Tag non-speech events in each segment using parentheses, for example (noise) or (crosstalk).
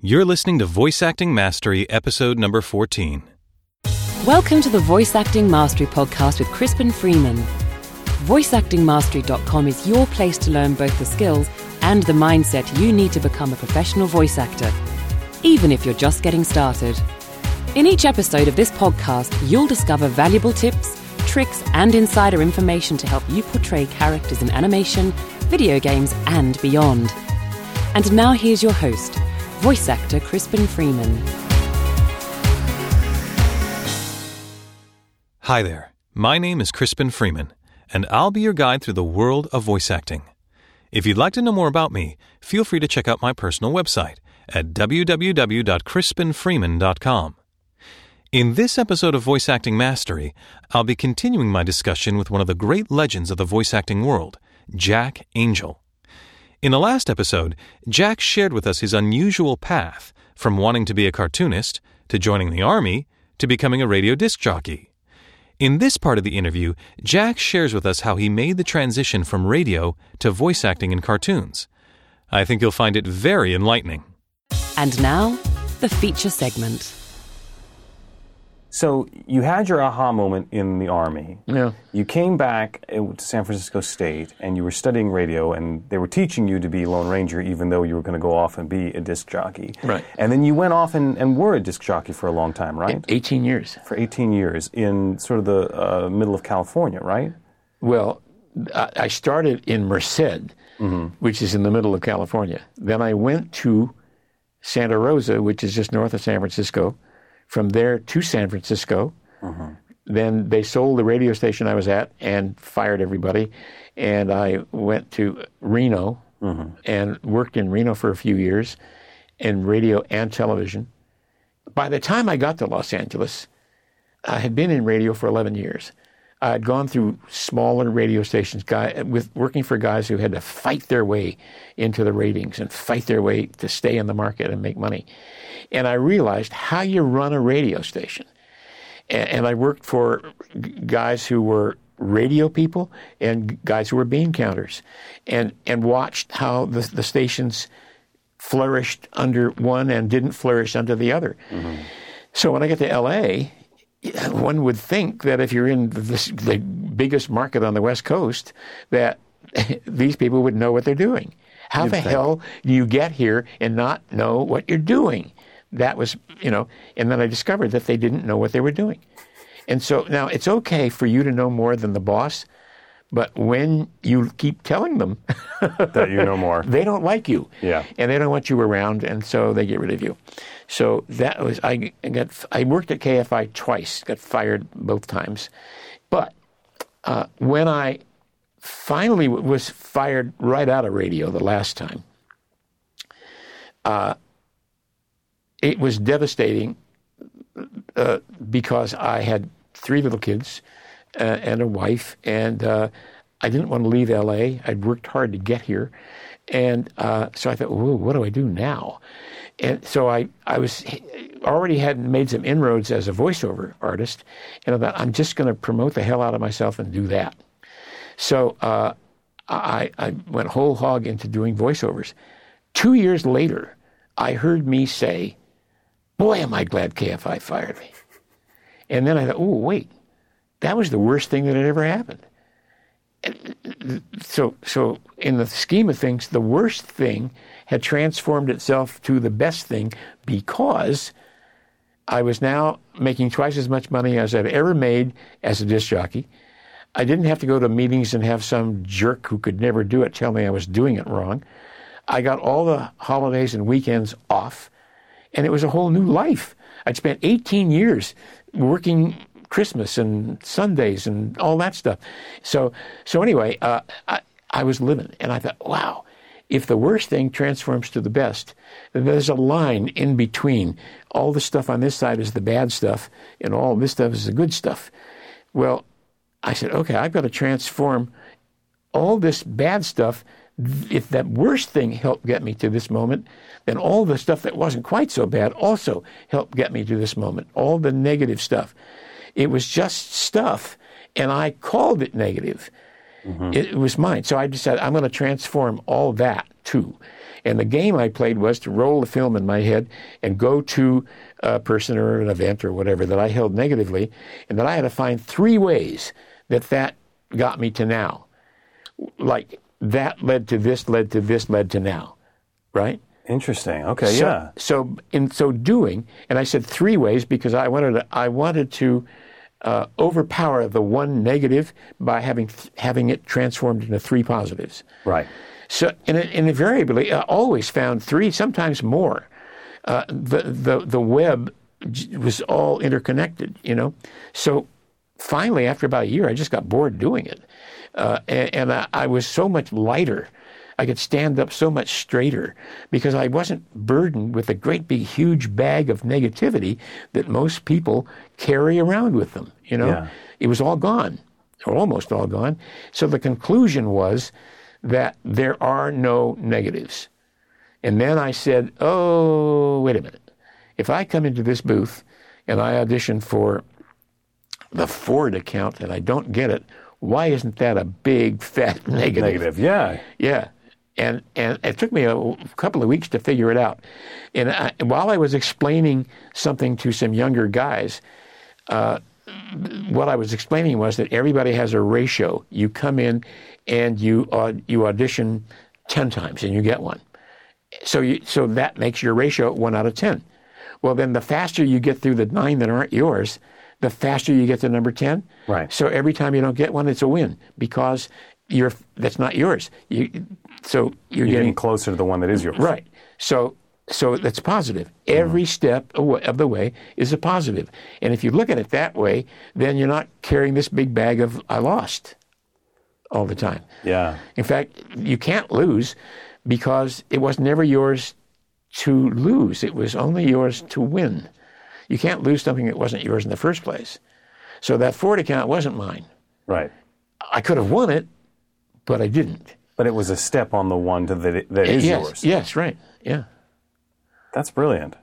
You're listening to Voice Acting Mastery, episode number 14. Welcome to the Voice Acting Mastery podcast with Crispin Freeman. VoiceActingMastery.com is your place to learn both the skills and the mindset you need to become a professional voice actor, even if you're just getting started. In each episode of this podcast, you'll discover valuable tips, tricks, and insider information to help you portray characters in animation, video games, and beyond. And now here's your host, voice actor Crispin Freeman. Hi there. My name is Crispin Freeman, and I'll be your guide through the world of voice acting. If you'd like to know more about me, feel free to check out my personal website at www.crispinfreeman.com. In this episode of Voice Acting Mastery, I'll be continuing my discussion with one of the great legends of the voice acting world, Jack Angel. In the last episode, Jack shared with us his unusual path from wanting to be a cartoonist to joining the Army to becoming a radio disc jockey. In this part of the interview, Jack shares with us how he made the transition from radio to voice acting in cartoons. I think you'll find it very enlightening. And now, the feature segment. So you had your aha moment in the army. Yeah. You came back uh, to San Francisco State and you were studying radio, and they were teaching you to be Lone Ranger, even though you were going to go off and be a disc jockey. Right. And then you went off and, and were a disc jockey for a long time, right? 18 years. For 18 years in sort of the uh, middle of California, right? Well, I I started in Merced, which is in the middle of California. Then I went to Santa Rosa, which is just north of San Francisco. From there to San Francisco. Mm-hmm. Then they sold the radio station I was at and fired everybody. And I went to Reno mm-hmm. and worked in Reno for a few years in radio and television. By the time I got to Los Angeles, I had been in radio for 11 years. I had gone through smaller radio stations, guy, with working for guys who had to fight their way into the ratings and fight their way to stay in the market and make money. And I realized how you run a radio station. And, and I worked for guys who were radio people and guys who were bean counters, and and watched how the the stations flourished under one and didn't flourish under the other. Mm-hmm. So when I get to L.A., one would think that if you're in this, the biggest market on the West Coast, that (laughs) these people would know what they're doing. How the hell do you get here and not know what you're doing? That was, you know, and then I discovered that they didn't know what they were doing. And so now it's okay for you to know more than the boss, but when you keep telling them That you know more. (laughs) they don't like you. Yeah. And they don't want you around, and so they get rid of you. So that was I got I worked at KFI twice, got fired both times, but uh, when I finally was fired right out of radio the last time, uh, it was devastating uh, because I had three little kids uh, and a wife, and uh, I didn't want to leave LA. I'd worked hard to get here, and uh, so I thought, "Whoa, what do I do now?" And so I, I was already had made some inroads as a voiceover artist, and I thought, I'm just going to promote the hell out of myself and do that. So uh, I, I went whole hog into doing voiceovers. Two years later, I heard me say, Boy, am I glad KFI fired me. And then I thought, oh, wait, that was the worst thing that had ever happened. So, so in the scheme of things, the worst thing had transformed itself to the best thing because I was now making twice as much money as I'd ever made as a disc jockey. I didn't have to go to meetings and have some jerk who could never do it tell me I was doing it wrong. I got all the holidays and weekends off, and it was a whole new life. I'd spent 18 years working Christmas and Sundays and all that stuff. So, so anyway, uh, I, I was living, and I thought, wow, if the worst thing transforms to the best, there's a line in between. All the stuff on this side is the bad stuff, and all this stuff is the good stuff. Well, I said, okay, I've got to transform all this bad stuff. If that worst thing helped get me to this moment, then all the stuff that wasn't quite so bad also helped get me to this moment. All the negative stuff. It was just stuff, and I called it negative. It, it was mine. So I decided I'm going to transform all that too. And the game I played was to roll the film in my head and go to a person or an event or whatever that I held negatively, and that I had to find three ways that that got me to now. Like that led to this, led to this, led to now, right? Interesting. Okay, So, yeah. so in so doing, and I said three ways because I wanted to, I wanted to uh, overpower the one negative by having having it transformed into three positives. Right. So, and, and invariably, I always found three, sometimes more. Uh, the the the web was all interconnected, you know. So finally, after about a year, I just got bored doing it, uh, and, and I, I was so much lighter. I could stand up so much straighter because I wasn't burdened with a great big huge bag of negativity that most people carry around with them. You know, Yeah. it was all gone, or almost all gone. So the conclusion was that there are no negatives. And then I said, oh, wait a minute. If I come into this booth and I audition for the Ford account and I don't get it, why isn't that a big fat (laughs) negative? Negative. Yeah. Yeah. And, and it took me a couple of weeks to figure it out. And I, while I was explaining something to some younger guys, uh, what I was explaining was that everybody has a ratio. You come in and you you audition ten times and you get one. So you, so that makes your ratio one out of ten. Well, then the faster you get through the nine that aren't yours, the faster you get to number ten. Right. So every time you don't get one, it's a win because you're that's not yours. You so you're, You're getting getting closer to the one that is yours. Right. So so that's positive. Every mm-hmm. step of the way is a positive. And if you look at it that way, then you're not carrying this big bag of I lost all the time. Yeah. In fact, you can't lose because it was never yours to lose. It was only yours to win. You can't lose something that wasn't yours in the first place. So that Ford account wasn't mine. Right. I could have won it, but I didn't. But it was a step on the one to that, that is yes, yours. yes, right. Yeah. That's brilliant.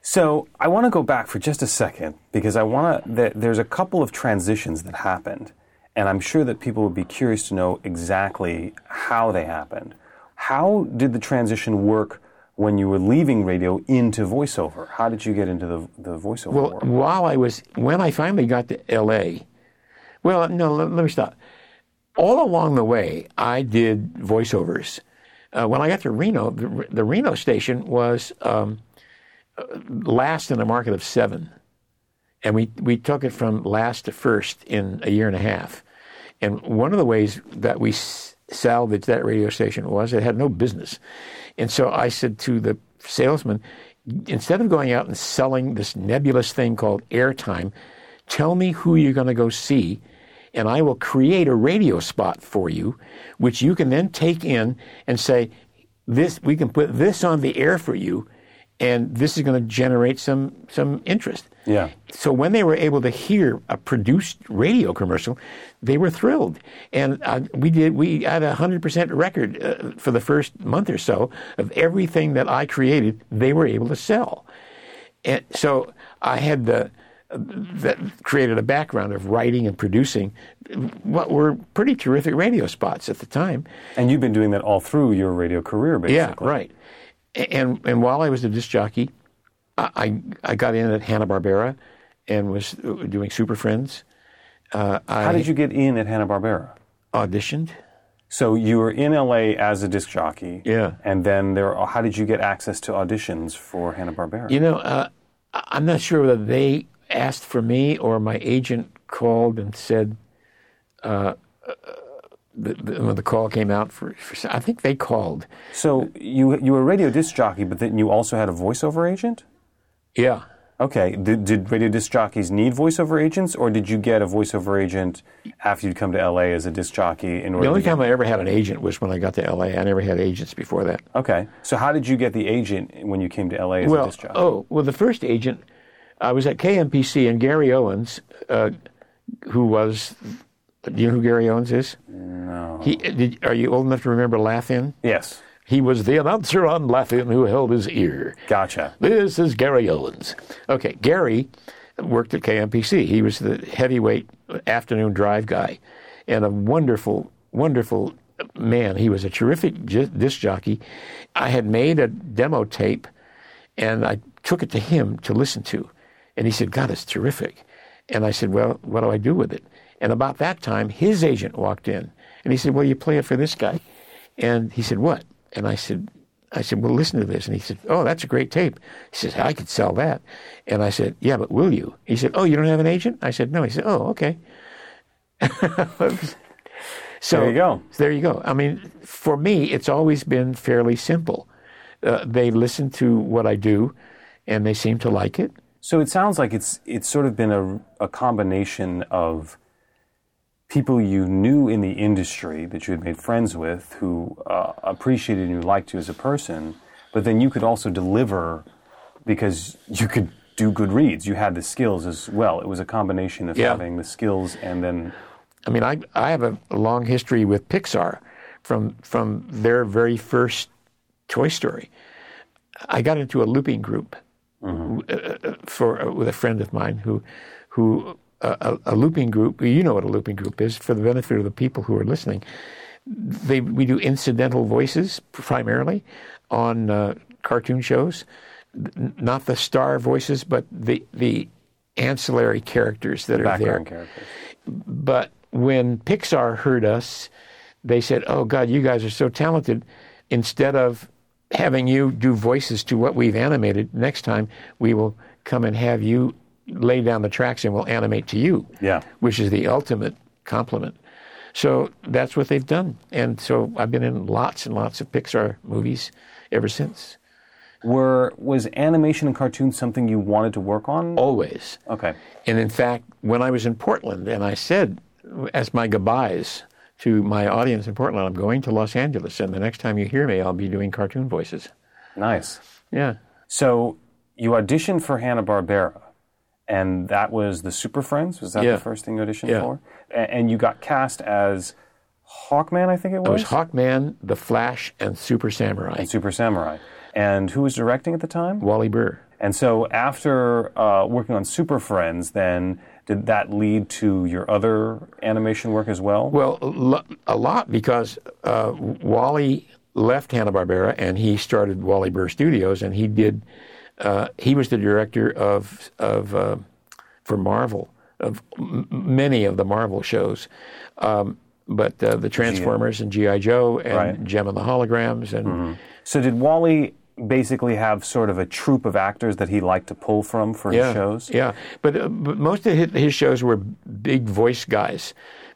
So I want to go back for just a second because I want to. There's a couple of transitions that happened, and I'm sure that people would be curious to know exactly how they happened. How did the transition work when you were leaving radio into voiceover? How did you get into the the voiceover Well, world? while I was, when I finally got to L.A., well, no, let, let me stop. All along the way, I did voiceovers. Uh, when I got to Reno, the, the Reno station was um, uh, last in a market of seven. And we, we took it from last to first in a year and a half. And one of the ways that we salvaged that radio station was it had no business. And so I said to the salesman, instead of going out and selling this nebulous thing called airtime, tell me who you're going to go see, and I will create a radio spot for you, which you can then take in and say, this we can put this on the air for you, and this is going to generate some some interest. Yeah. So when they were able to hear a produced radio commercial, they were thrilled, and uh, we did. We had a hundred percent record uh, for the first month or so of everything that I created. They were able to sell, and so I had the that created a background of writing and producing what were pretty terrific radio spots at the time. And you've been doing that all through your radio career, basically. Yeah, right. And and while I was a disc jockey, I I I got in at Hanna Barbera, and was doing Super Friends. Uh, I How did you get in at Hanna Barbera? auditioned? So you were in LA as a disc jockey. Yeah. And then there. How did you get access to auditions for Hanna Barbera? You know, uh, I'm not sure whether they asked for me or my agent called and said. Uh, the, the, when the call came out for, for, I think they called. So you you were a radio disc jockey, but then you also had a voiceover agent. Yeah, Okay. Did, did radio disc jockeys need voiceover agents, or did you get a voiceover agent after you'd come to LA as a disc jockey in order? the only to get- time I ever had an agent was when I got to LA. I never had agents before that. Okay. So how did you get the agent when you came to LA as a disc jockey? oh, well, the first agent, I was at KMPC, and Gary Owens, uh, who was, do you know who Gary Owens is? No. He, did, are you old enough to remember Laugh-In? Yes. He was the announcer on Laugh-In who held his ear. Gotcha. This is Gary Owens. Okay, Gary worked at KMPC. He was the heavyweight afternoon drive guy, and a wonderful, wonderful man, he was a terrific j- disc jockey. I had made a demo tape, and I took it to him to listen to, and he said, "God, it's terrific." And I said, "Well, what do I do with it?" And about that time, his agent walked in, and he said, "Well, you play it for this guy," and he said, "What?" And I said, I said, well, listen to this. And he said, oh, that's a great tape. He says, I could sell that. And I said, yeah, but will you? He said, oh, you don't have an agent? I said, no. He said, oh, okay. (laughs) so There you go. There you go. I mean, for me, it's always been fairly simple. Uh, they listen to what I do, and they seem to like it. So it sounds like it's it's sort of been a, a combination of people you knew in the industry that you had made friends with who uh, appreciated and liked you as a person, but then you could also deliver because you could do good reads. You had the skills as well. It was a combination of Yeah. having the skills and then I mean, I I have a, a long history with Pixar, from from their very first Toy Story. I got into a looping group uh, for uh, with a friend of mine who who uh, a, a looping group. You know what a looping group is for the benefit of the people who are listening. They we do incidental voices primarily on uh, cartoon shows, not the star voices, but the the ancillary characters that are there background characters. but when Pixar heard us, they said, "Oh God, you guys are so talented." Instead of having you do voices to what we've animated, next time we will come and have you lay down the tracks and we'll animate to you. Yeah. which is the ultimate compliment. So that's what they've done, and so I've been in lots and lots of Pixar movies ever since. Were was animation and cartoons something you wanted to work on? Always. Okay. And in fact, when I was in Portland, and I said as my goodbyes to my audience in Portland, I'm going to Los Angeles, and the next time you hear me, I'll be doing cartoon voices. Nice. Yeah. So you auditioned for Hanna Barbera, and that was the Super Friends. Was that Yeah. the first thing you auditioned Yeah. for? And you got cast as Hawkman, I think it was. It was Hawkman, The Flash, and Super Samurai. and Super Samurai. And who was directing at the time? Wally Burr. And so after uh, working on Super Friends, then did that lead to your other animation work as well? Well, a lot because uh, Wally left Hanna Barbera and he started Wally Burr Studios, and he did. Uh, he was the director of of uh, for Marvel of m- many of the Marvel shows, um, but uh, the Transformers and GI Joe and Right. Jem and the Holograms and So did Wally basically have sort of a troupe of actors that he liked to pull from for yeah, his shows? Yeah, but, uh, but most of his, his shows were big voice guys,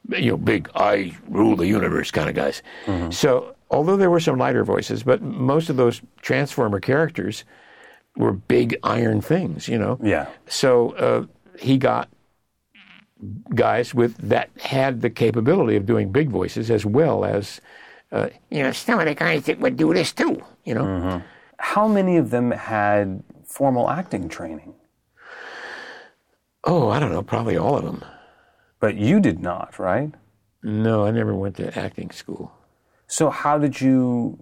you know, big I rule the universe kind of guys. So although there were some lighter voices, but most of those Transformer characters were big iron things, you know. Yeah. So uh, he got guys with that had the capability of doing big voices as well as. Uh, you know, some of the guys that would do this too. You know, How many of them had formal acting training? oh, I don't know, probably all of them. But you did not, right? No, I never went to acting school. So how did you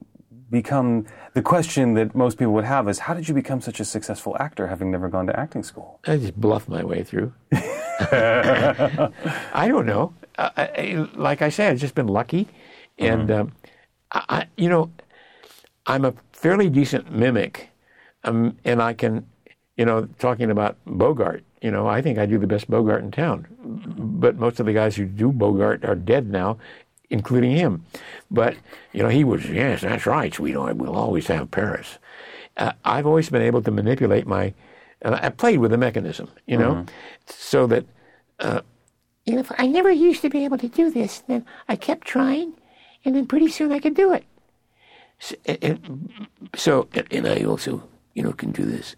become the question that most people would have is how did you become such a successful actor having never gone to acting school? I just bluffed my way through. (laughs) I don't know. I, I, like I said, I've just been lucky, and um, I, I, you know, I'm a fairly decent mimic, um, and I can, you know, talking about Bogart. You know, I think I do the best Bogart in town, but most of the guys who do Bogart are dead now, including him. But you know, he was yes, that's right, sweetheart. We'll always have Paris. Uh, I've always been able to manipulate my, and I played with the mechanism, you know, so that you know, if I never used to be able to do this. Then I kept trying, and then pretty soon I could do it. Eh, eh, so, and, so, and- and I also, you know, can do this.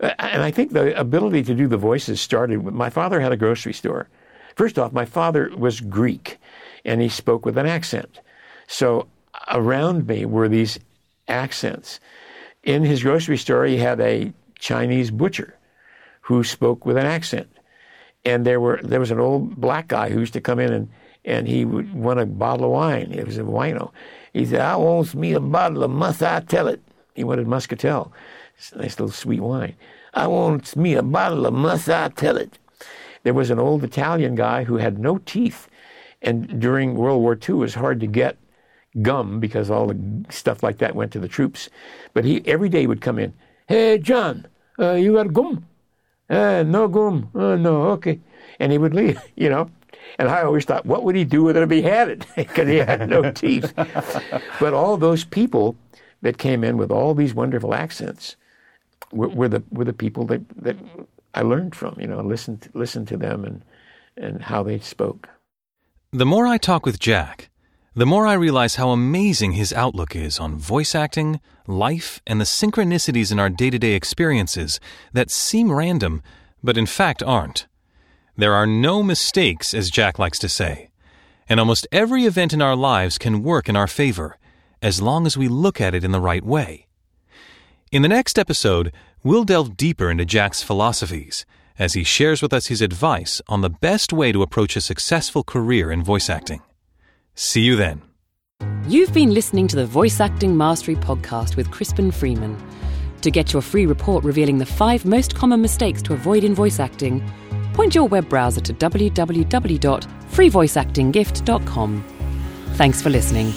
And I think the ability to do the voices started with my father had a grocery store. First off, my father was Greek, and he spoke with an accent. So around me were these accents. In his grocery store, he had a Chinese butcher who spoke with an accent and there were there was an old black guy who used to come in and and he would want a bottle of wine. It was a wino. He said, "I wants me a bottle of must I tell it." He wanted muscatel, it's a nice little sweet wine. I wants me a bottle of must I tell it. There was an old Italian guy who had no teeth, and during World War II it was hard to get gum because all the stuff like that went to the troops. But he every day would come in. Hey, John, uh, you got gum? Uh, no gum. Uh, no, okay. And he would leave, (laughs) you know. And I always thought, what would he do with it if he had it? (laughs) Because he had no (laughs) teeth. but all those people that came in with all these wonderful accents were, were the were the people that, that I learned from. You know, listened listened to them and and how they spoke. The more I talk with Jack, the more I realize how amazing his outlook is on voice acting, life, and the synchronicities in our day to day experiences that seem random, but in fact aren't. There are no mistakes, as Jack likes to say, and almost every event in our lives can work in our favor, as long as we look at it in the right way. In the next episode, we'll delve deeper into Jack's philosophies as he shares with us his advice on the best way to approach a successful career in voice acting. See you then. You've been listening to the Voice Acting Mastery Podcast with Crispin Freeman. To get your free report revealing the five most common mistakes to avoid in voice acting, point your web browser to www.freevoiceactinggift.com. Thanks for listening.